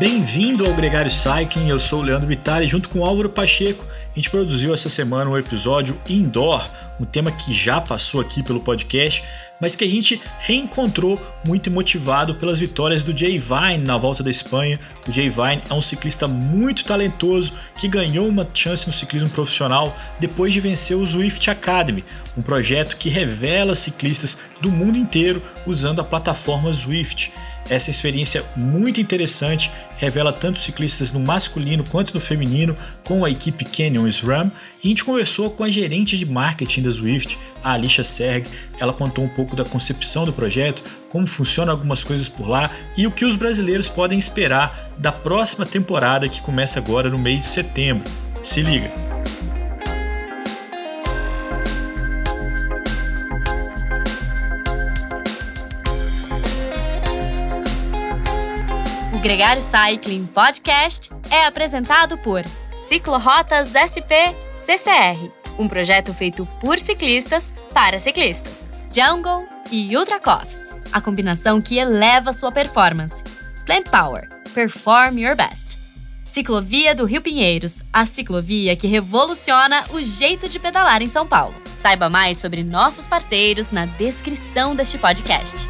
Bem-vindo ao Gregário Cycling, eu sou o Leandro Vitale, junto com o Álvaro Pacheco. A gente produziu essa semana um episódio indoor, um tema que já passou aqui pelo podcast, mas que a gente reencontrou muito motivado pelas vitórias do Jay Vine na volta da Espanha. O Jay Vine é um ciclista muito talentoso que ganhou uma chance no ciclismo profissional depois de vencer o Zwift Academy, um projeto que revela ciclistas do mundo inteiro usando a plataforma Zwift. Essa experiência muito interessante revela tanto ciclistas no masculino quanto no feminino com a equipe Canyon SRAM e a gente conversou com a gerente de marketing da Zwift, a Alicia Serg. Ela contou um pouco da concepção do projeto, como funcionam algumas coisas por lá e o que os brasileiros podem esperar da próxima temporada que começa agora no mês de setembro. Se liga! Gregário Cycling Podcast é apresentado por Ciclorotas SP CCR, um projeto feito por ciclistas para ciclistas. Jungle e Ultra Coffee, a combinação que eleva sua performance. Plant Power, perform your best. Ciclovia do Rio Pinheiros, a ciclovia que revoluciona o jeito de pedalar em São Paulo. Saiba mais sobre nossos parceiros na descrição deste podcast.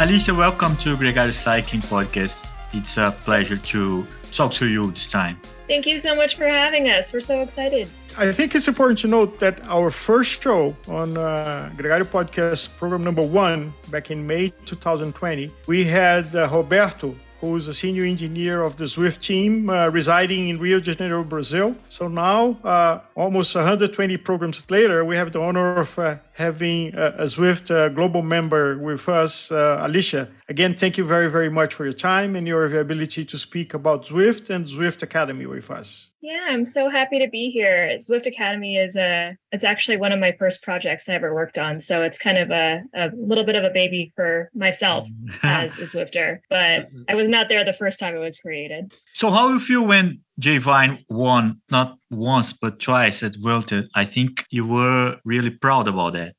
Alicia, welcome to Gregário Cycling Podcast. It's a pleasure to talk to you this time. Thank you so much for having us. We're so excited. I think it's important to note that our first show on uh, Gregário Podcast, program number one, back in May 2020, we had uh, Roberto who's a senior engineer of the Zwift team uh, residing in Rio de Janeiro, Brazil. So now, uh, almost 120 programs later, we have the honor of uh, having a, a Zwift uh, global member with us, uh, Alicia. Again, thank you very, very much for your time and your ability to speak about Zwift and Zwift Academy with us. Yeah, I'm so happy to be here. Zwift Academy is a it's actually one of my first projects I ever worked on. So it's kind of a, a little bit of a baby for myself as a Zwifter. But I was not there the first time it was created. So how do you feel when Jay Vine won not once but twice at Vuelta? I think you were really proud about that.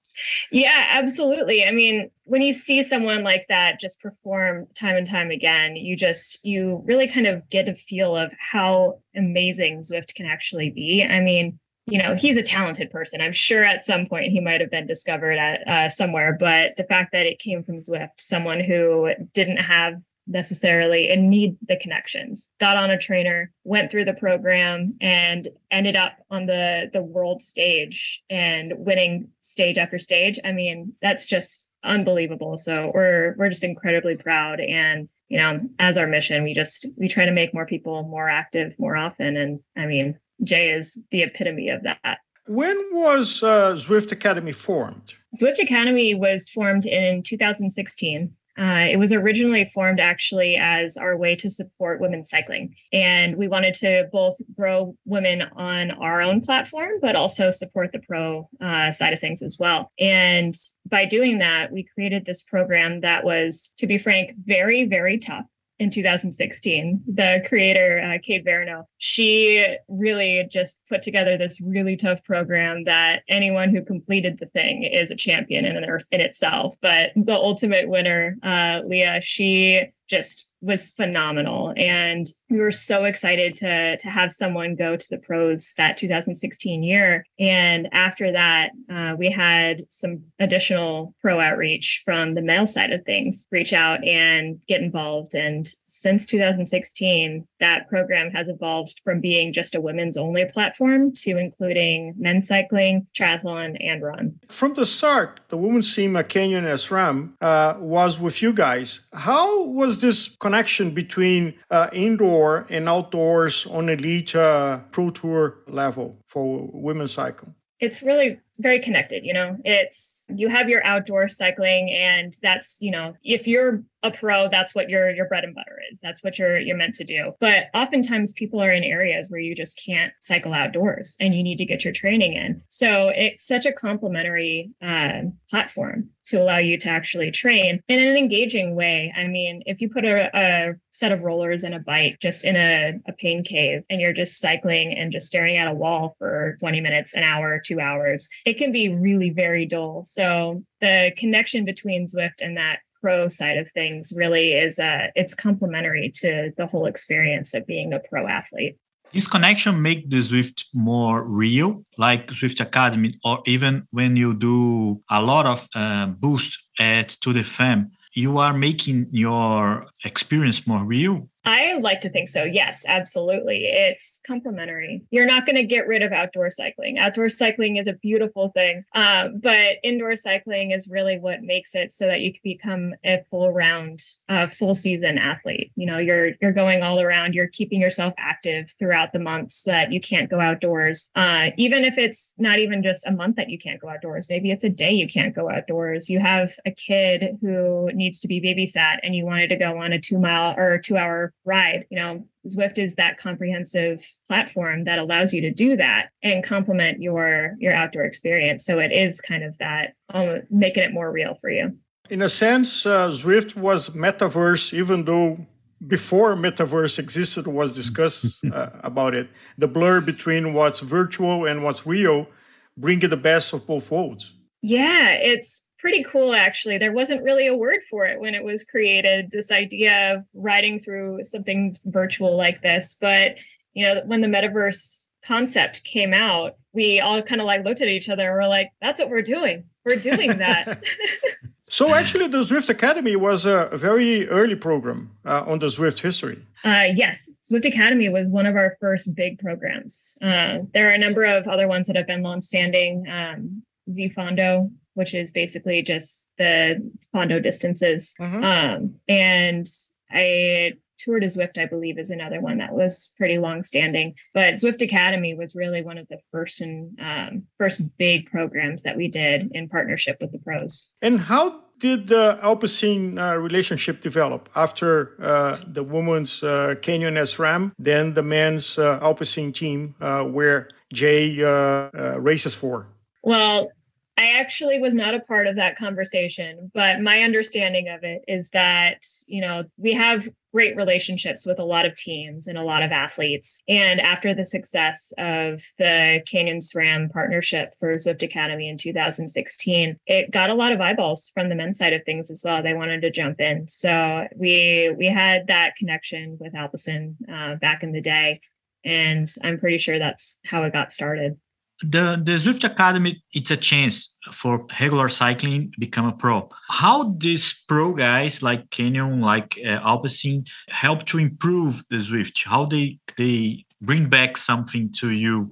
Yeah, absolutely. I mean, when you see someone like that just perform time and time again, you just you really kind of get a feel of how amazing Zwift can actually be. I mean, you know, he's a talented person. I'm sure at some point he might have been discovered at uh, somewhere, but the fact that it came from Zwift, someone who didn't have necessarily and need the connections. Got on a trainer went through the program and ended up on the the world stage and winning stage after stage. I mean that's just unbelievable. So we're we're just incredibly proud. And you know as our mission we just we try to make more people more active more often. And i mean jay is the epitome of that. When was uh, Zwift Academy formed? Zwift Academy was formed in 2016 uh, it was originally formed actually as our way to support women's cycling. And we wanted to both grow women on our own platform, but also support the pro uh, side of things as well. And by doing that, we created this program that was, to be frank, very, very tough in 2016. The creator, uh, Kate Veronneau, she really just put together this really tough program that anyone who completed the thing is a champion in, in itself. But the ultimate winner, uh, Leah, she just was phenomenal. And we were so excited to to have someone go to the pros that 2016 year. And after that uh, we had some additional pro outreach from the male side of things reach out and get involved. And since 2016 that program has evolved from being just a women's only platform to including men's cycling triathlon and run. From the start the women's team at canyon sram uh, was with you guys. How was this connection between uh, indoor and outdoors on elite uh, pro tour level for women's cycling? It's really very connected. You know, it's you have your outdoor cycling, and that's you know, if you're a pro that's what your your bread and butter is. That's what you're you're meant to do. But oftentimes people are in areas where you just can't cycle outdoors and you need to get your training in. So it's such a complementary uh, platform to allow you to actually train in an engaging way. I mean if you put a, a set of rollers and a bike just in a, a pain cave and you're just cycling and just staring at a wall for 20 minutes an hour two hours it can be really very dull so the connection between Zwift and that pro side of things really is uh, it's complementary to the whole experience of being a pro athlete. This connection make the Zwift more real, like Zwift Academy, or even when you do a lot of uh, boost at to the Femme, you are making your experience more real I like to think so. Yes, absolutely. It's complementary. You're not going to get rid of outdoor cycling. Outdoor cycling is a beautiful thing, um, but indoor cycling is really what makes it so that you can become a full round, uh, full season athlete. You know, you're you're going all around. You're keeping yourself active throughout the months that you can't go outdoors. Uh, even if it's not even just a month that you can't go outdoors, maybe it's a day you can't go outdoors. You have a kid who needs to be babysat, and you wanted to go on a two mile or two hour ride. You know, Zwift is that comprehensive platform that allows you to do that and complement your your outdoor experience. So it is kind of that um, making it more real for you. In a sense, uh, Zwift was metaverse, even though before metaverse existed was discussed uh, about it. The blur between what's virtual and what's real, bringing the best of both worlds. Yeah, it's pretty cool actually. There wasn't really a word for it when it was created this idea of riding through something virtual like this. But you know when the metaverse concept came out we all kind of like looked at each other and we're like that's what we're doing. We're doing that. So actually the Zwift academy was a very early program uh, on the Zwift history. Uh, yes. Zwift academy was one of our first big programs. Uh, there are a number of other ones that have been long-standing um, Fondo which is basically just the Fondo distances. Mm-hmm. Um, and I Tour de Zwift, I believe, is another one that was pretty long standing. But Zwift Academy was really one of the first and um, first big programs that we did in partnership with the pros. And how did the Alpecin uh, relationship develop after uh, the women's uh, Canyon SRAM, then the men's uh, Alpecin team, uh, where Jay uh, races for? Well, I actually was not a part of that conversation, but my understanding of it is that, you know, we have great relationships with a lot of teams and a lot of athletes. And after the success of the Canyon SRAM partnership for Zwift Academy in 2016, it got a lot of eyeballs from the men's side of things as well. They wanted to jump in. So we we had that connection with Alpecin uh, back in the day. And I'm pretty sure that's how it got started the the Zwift Academy it's a chance for regular cycling become a pro. How these pro guys like Canyon, like uh, Alpecin, help to improve the Zwift? How they they bring back something to you?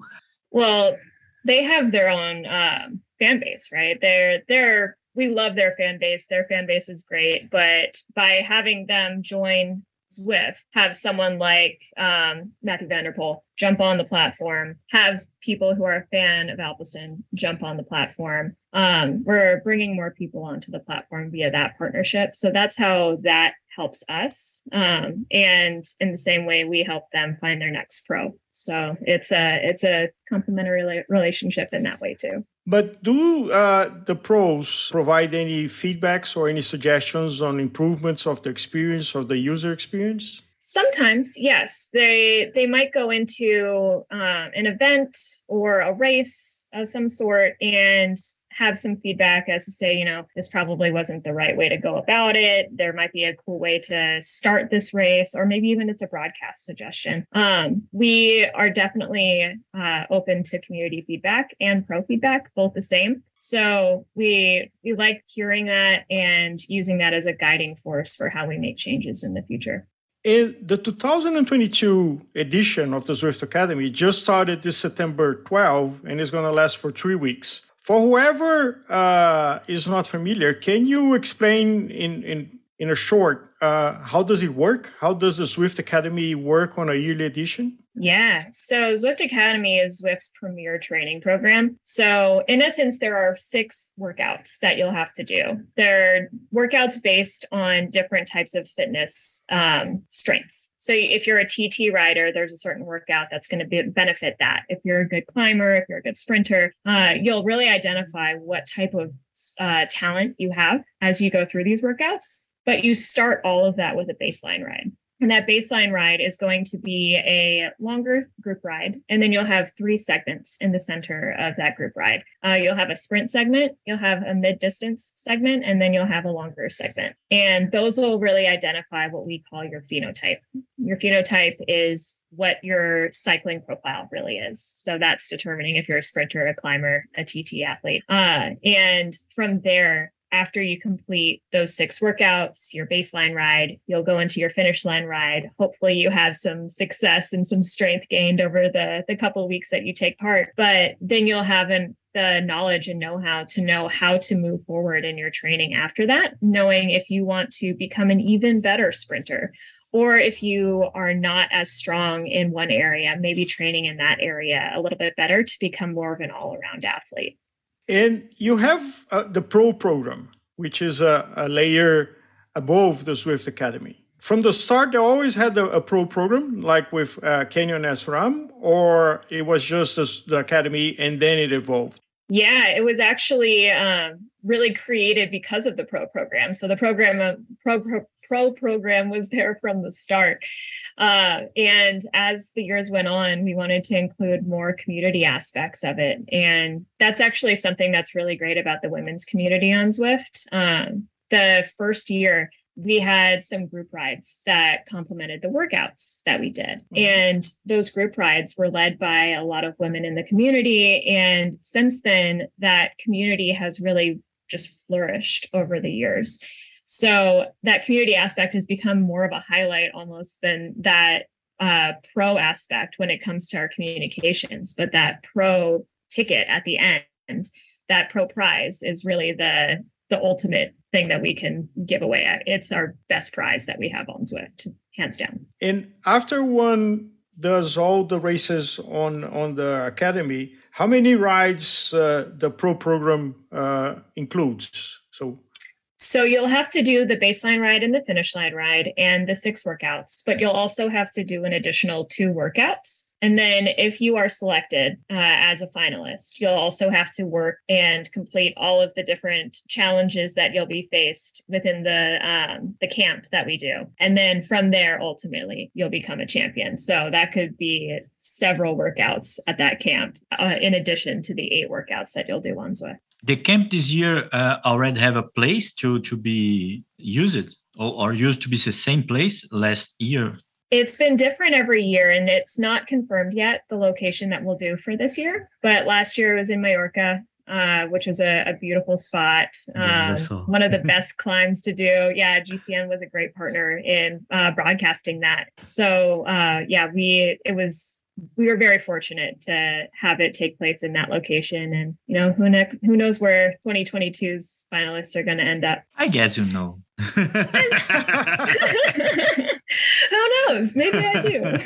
Well, they have their own um, fan base, right? They're they're we love their fan base. Their fan base is great, but by having them join Zwift, have someone like um, Mathieu van der Poel jump on the platform, have people who are a fan of Alpecin jump on the platform. Um, we're bringing more people onto the platform via that partnership. So that's how that helps us. Um, and in the same way, we help them find their next pro. So it's a it's a complementary relationship in that way too. But do uh, the pros provide any feedbacks or any suggestions on improvements of the experience or the user experience? Sometimes, yes, they they might go into uh, an event or a race of some sort and have some feedback as to say, you know, this probably wasn't the right way to go about it. There might be a cool way to start this race, or maybe even it's a broadcast suggestion. Um, we are definitely uh, open to community feedback and pro feedback, both the same. So we we like hearing that and using that as a guiding force for how we make changes in the future. In the 2022 edition of the Zwift Academy just started this September 12 and is going to last for three weeks. For whoever uh, is not familiar, can you explain in, in in a short, uh, how does it work? How does the Zwift Academy work on a yearly edition? Yeah. So Zwift Academy is Zwift's premier training program. So in essence, there are six workouts that you'll have to do. They're workouts based on different types of fitness um, strengths. So if you're a TT rider, there's a certain workout that's going to be, benefit that. If you're a good climber, if you're a good sprinter, uh, you'll really identify what type of uh, talent you have as you go through these workouts. But you start all of that with a baseline ride. And that baseline ride is going to be a longer group ride. And then you'll have three segments in the center of that group ride. Uh, you'll have a sprint segment, you'll have a mid distance segment, and then you'll have a longer segment. And those will really identify what we call your phenotype. Your phenotype is what your cycling profile really is. So that's determining if you're a sprinter, a climber, a TT athlete. Uh, and from there, after you complete those six workouts, your baseline ride, you'll go into your finish line ride. Hopefully you have some success and some strength gained over the, the couple weeks that you take part. But then you'll have an, the knowledge and know-how to know how to move forward in your training after that, knowing if you want to become an even better sprinter or if you are not as strong in one area, maybe training in that area a little bit better to become more of an all-around athlete. And you have uh, the Pro program, which is a, a, layer above the Zwift Academy. From the start, they always had a, a Pro program, like with uh, Canyon SRAM, or it was just the Academy and then it evolved? Yeah, it was actually um, really created because of the Pro program. So the program, uh, Pro, Pro pro program was there from the start. Uh, and as the years went on, we wanted to include more community aspects of it. And that's actually something that's really great about the women's community on Zwift. Um, the first year, we had some group rides that complemented the workouts that we did. Mm-hmm. And those group rides were led by a lot of women in the community. And since then, that community has really just flourished over the years. So that community aspect has become more of a highlight almost than that uh, pro aspect when it comes to our communications. But that pro ticket at the end, that pro prize is really the the ultimate thing that we can give away. It's our best prize that we have on Zwift, hands down. And after one does all the races on on the academy, how many rides uh, the pro program uh, includes? So so you'll have to do the baseline ride and the finish line ride and the six workouts, but you'll also have to do an additional two workouts. And then if you are selected uh, as a finalist, you'll also have to work and complete all of the different challenges that you'll be faced within the um, the camp that we do. And then from there, ultimately, you'll become a champion. So that could be several workouts at that camp, uh, in addition to the eight workouts that you'll do ones Zwift the camp this year uh, already have a place to to be used or, or used to be the same place last year it's been different every year and it's not confirmed yet the location that we'll do for this year but last year it was in Mallorca uh, which is a, a beautiful spot. Um, one of the best climbs to do. Yeah, GCN was a great partner in uh, broadcasting that. So uh, yeah, we it was we were very fortunate to have it take place in that location. And you know who ne- who knows where 2022's finalists are going to end up. I guess you know. Who knows? Maybe i do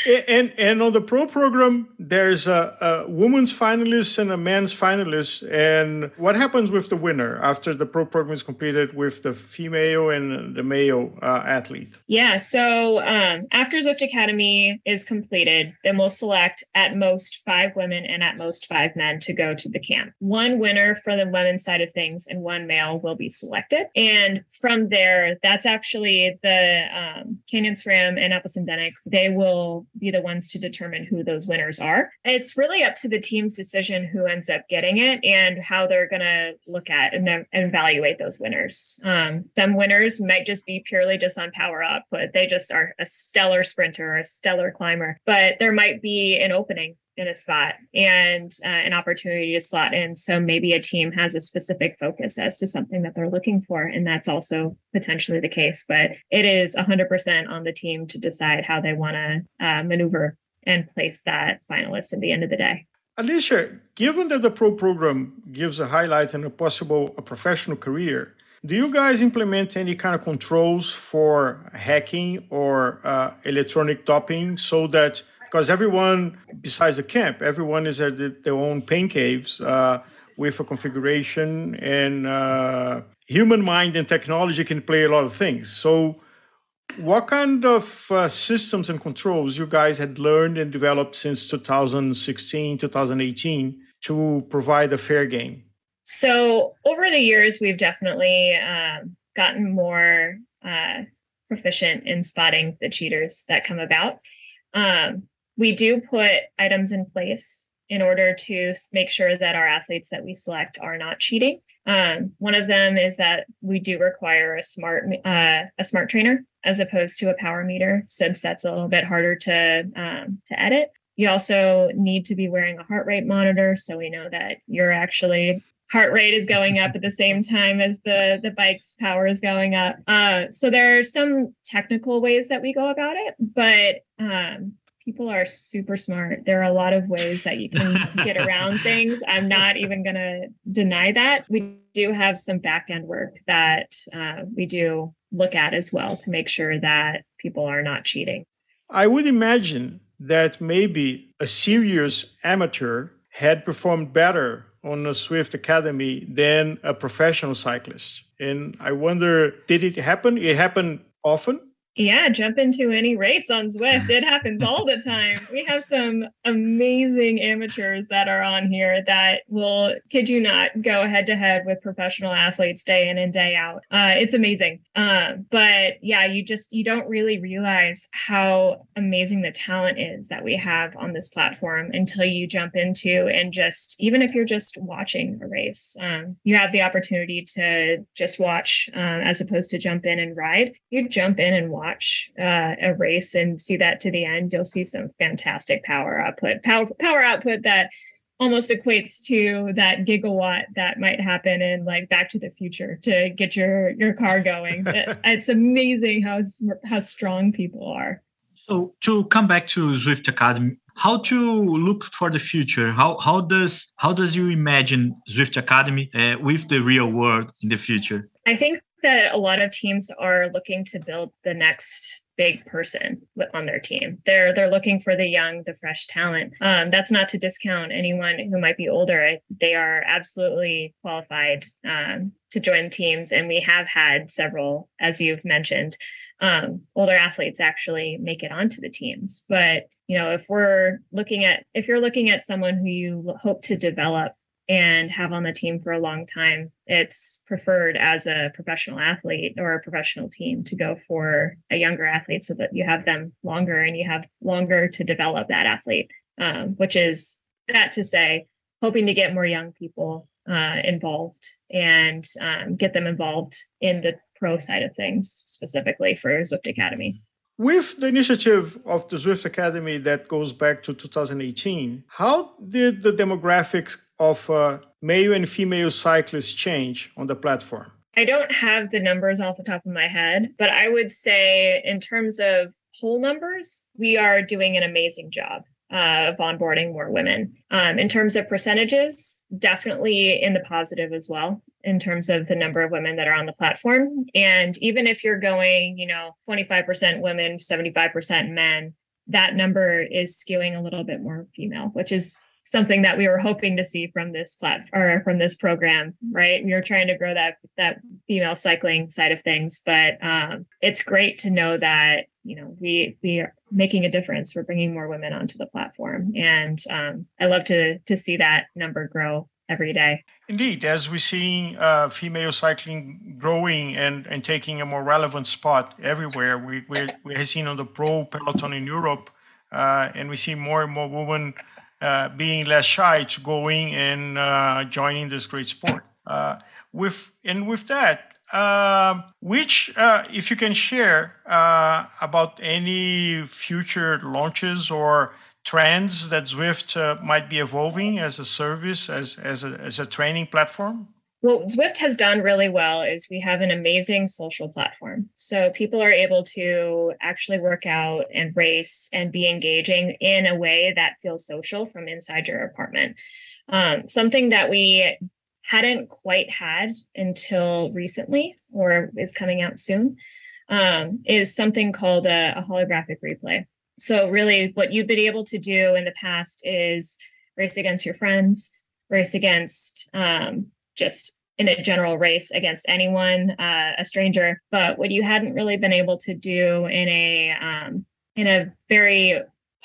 and and on the pro program, there's a, a woman's finalist and a man's finalist. And what happens with the winner after the pro program is completed with the female and the male uh, athlete? Yeah. So um, after Zwift Academy is completed, then we'll select at most five women and at most five men to go to the camp. One winner for the women's side of things and one male will be selected. And from there, that's actually the um, Canyon SRAM and Alpecin-Deceuninck. They will will be the ones to determine who those winners are. It's really up to the team's decision who ends up getting it and how they're going to look at and, evaluate those winners. Um, some winners might just be purely just on power output. They just are a stellar sprinter, or a stellar climber, but there might be an opening in a spot and uh, an opportunity to slot in. So maybe a team has a specific focus as to something that they're looking for, and that's also potentially the case. But it is 100% on the team to decide how they want to uh, maneuver and place that finalist at the end of the day. Alicia, given that the pro program gives a highlight and a possible a professional career, Do you guys implement any kind of controls for hacking or uh, electronic doping so that because everyone besides the camp, everyone is at the, their own pain caves uh, with a configuration and uh, human mind and technology can play a lot of things. So what kind of uh, systems and controls you guys had learned and developed since 2016, 2018 to provide a fair game? So, over the years, we've definitely um, gotten more uh, proficient in spotting the cheaters that come about. Um, we do put items in place in order to make sure that our athletes that we select are not cheating. Um, one of them is that we do require a smart uh, a smart trainer as opposed to a power meter, since that's a little bit harder to um, to edit. You also need to be wearing a heart rate monitor, so we know that you're actually heart rate is going up at the same time as the the bike's power is going up. Uh, so there are some technical ways that we go about it, but um, people are super smart. There are a lot of ways that you can get around things. I'm not even going to deny that. We do have some back end work that uh, we do look at as well to make sure that people are not cheating. I would imagine that maybe a serious amateur had performed better on the Zwift Academy than a professional cyclist. And I wonder, did it happen? It happened often? Yeah, jump into any race on Zwift. It happens all the time. We have some amazing amateurs that are on here that will, kid you not, go head to head with professional athletes day in and day out. Uh, it's amazing. Uh, but yeah, you just you don't really realize how amazing the talent is that we have on this platform until you jump into and just even if you're just watching a race, um, you have the opportunity to just watch uh, as opposed to jump in and ride. You jump in and watch watch uh, a race and see that to the end, you'll see some fantastic power output. Power power output that almost equates to that gigawatt that might happen in like Back to the Future to get your your car going. it's amazing how how strong people are. So to come back to Zwift Academy, how to look for the future? How how does how does you imagine Zwift Academy uh, with the real world in the future? I think that a lot of teams are looking to build the next big person on their team. They're they're looking for the young, the fresh talent. Um, that's not to discount anyone who might be older. They are absolutely qualified um, to join teams, and we have had several, as you've mentioned, um, older athletes actually make it onto the teams. But you know, if we're looking at if you're looking at someone who you hope to develop and have on the team for a long time, it's preferred as a professional athlete or a professional team to go for a younger athlete so that you have them longer and you have longer to develop that athlete, um, which is that to say, hoping to get more young people uh, involved and um, get them involved in the pro side of things, specifically for Zwift Academy. With the initiative of the Zwift Academy that goes back to 2018, how did the demographics of uh, male and female cyclists change on the platform? I don't have the numbers off the top of my head, but I would say, in terms of whole numbers, we are doing an amazing job uh, of onboarding more women. Um, in terms of percentages, definitely in the positive as well, in terms of the number of women that are on the platform. And even if you're going, you know, 25% women, 75% men, that number is skewing a little bit more female, which is something that we were hoping to see from this platform or from this program, right? We were trying to grow that that female cycling side of things, but um, it's great to know that you know we we are making a difference. We're bringing more women onto the platform, and um, I love to to see that number grow every day. Indeed, as we're seeing uh, female cycling growing and, and taking a more relevant spot everywhere, we, we, we have seen on the pro peloton in Europe, uh, and we see more and more women uh, being less shy to going and uh, joining this great sport. Uh, with and with that, um, which uh, if you can share uh, about any future launches or trends that Zwift might be evolving as a service, as as a, as a training platform what Zwift has done really well is we have an amazing social platform. So people are able to actually work out and race and be engaging in a way that feels social from inside your apartment. Um, something that we hadn't quite had until recently or is coming out soon um, is something called a, a holographic replay. So, really, what you've been able to do in the past is race against your friends, race against um, just in a general race against anyone, uh, a stranger. But what you hadn't really been able to do in a um, in a very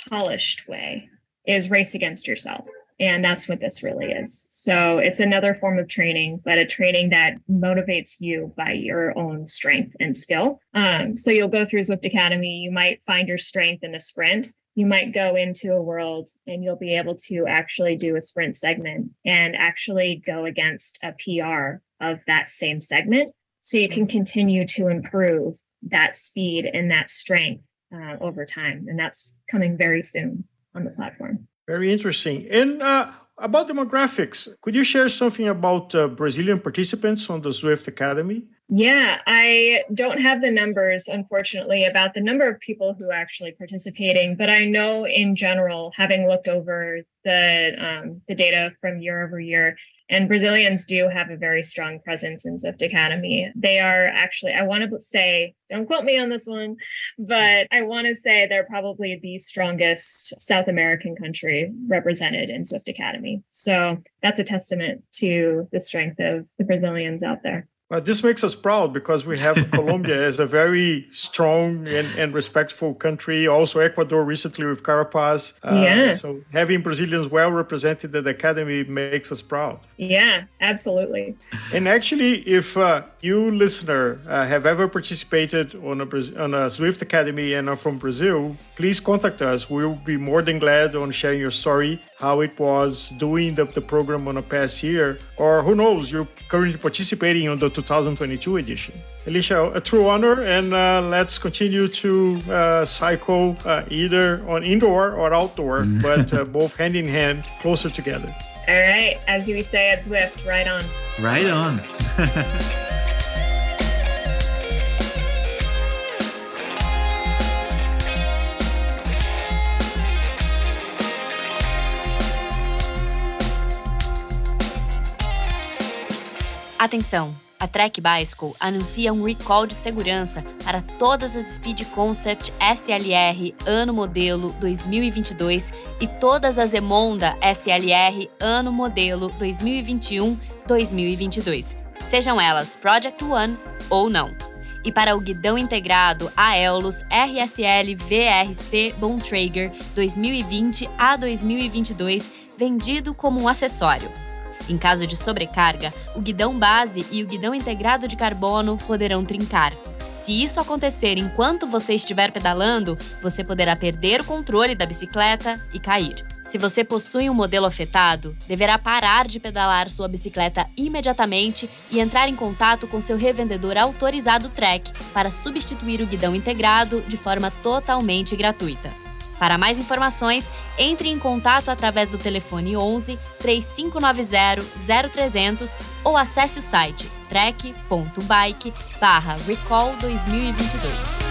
polished way is race against yourself. And that's what this really is. So it's another form of training, but a training that motivates you by your own strength and skill. Um, so you'll go through Zwift Academy, you might find your strength in a sprint. You might go into a world and you'll be able to actually do a sprint segment and actually go against a PR of that same segment. So you can continue to improve that speed and that strength uh, over time. And that's coming very soon on the platform. Very interesting. And uh, about demographics, could you share something about uh, Brazilian participants on the Zwift Academy? Yeah, I don't have the numbers, unfortunately, about the number of people who are actually participating, but I know in general, having looked over the um, the data from year over year, and Brazilians do have a very strong presence in Zwift Academy. They are actually, I want to say, don't quote me on this one, but I want to say they're probably the strongest South American country represented in Zwift Academy. So that's a testament to the strength of the Brazilians out there. But this makes us proud because we have Colombia as a very strong and, and respectful country. Also, Ecuador recently with Carapaz. Uh, yeah. So having Brazilians well represented at the academy makes us proud. Yeah, absolutely. And actually, if uh, you listener uh, have ever participated on a on a Zwift Academy and are from Brazil, please contact us. We'll be more than glad on sharing your story how it was doing the, the program on a past year, or who knows, you're currently participating on the 2022 edition. Alicia, a true honor, and uh, let's continue to uh, cycle uh, either on indoor or outdoor, but uh, both hand in hand, closer together. All right, as we say at Zwift, right on. Right on. Atenção! A Trek Bicycle anuncia um recall de segurança para todas as Speed Concept SLR ano modelo 2022 e todas as Emonda SLR ano modelo 2021-2022, sejam elas Project One ou não. E para o guidão integrado Aeolus RSL VRC Bontrager 2020 a 2022, vendido como um acessório. Em caso de sobrecarga, o guidão base e o guidão integrado de carbono poderão trincar. Se isso acontecer enquanto você estiver pedalando, você poderá perder o controle da bicicleta e cair. Se você possui um modelo afetado, deverá parar de pedalar sua bicicleta imediatamente e entrar em contato com seu revendedor autorizado Trek para substituir o guidão integrado de forma totalmente gratuita. Para mais informações, entre em contato através do telefone 11 3590 0300 ou acesse o site trek.bike recall 2022.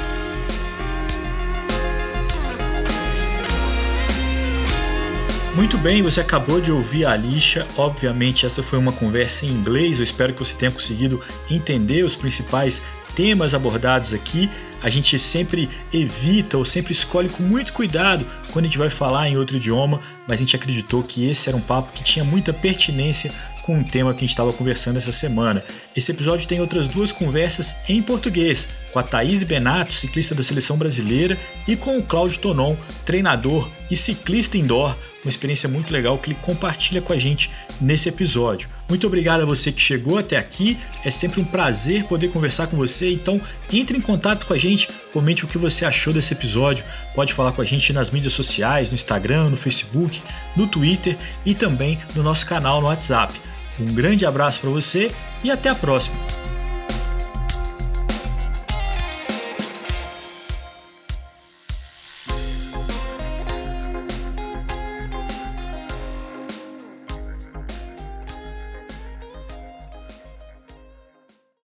Muito bem, você acabou de ouvir a Alicia. Obviamente, essa foi uma conversa em inglês. Eu espero que você tenha conseguido entender os principais temas abordados aqui a gente sempre evita ou sempre escolhe com muito cuidado quando a gente vai falar em outro idioma, mas a gente acreditou que esse era um papo que tinha muita pertinência com o tema que a gente estava conversando essa semana. Esse episódio tem outras duas conversas em português, com a Thaís Benato, ciclista da seleção brasileira, e com o Cláudio Tonon, treinador e ciclista indoor, uma experiência muito legal que ele compartilha com a gente nesse episódio. Muito obrigado a você que chegou até aqui. É sempre um prazer poder conversar com você. Então, entre em contato com a gente, comente o que você achou desse episódio. Pode falar com a gente nas mídias sociais, no Instagram, no Facebook, no Twitter e também no nosso canal no WhatsApp. Um grande abraço para você e até a próxima.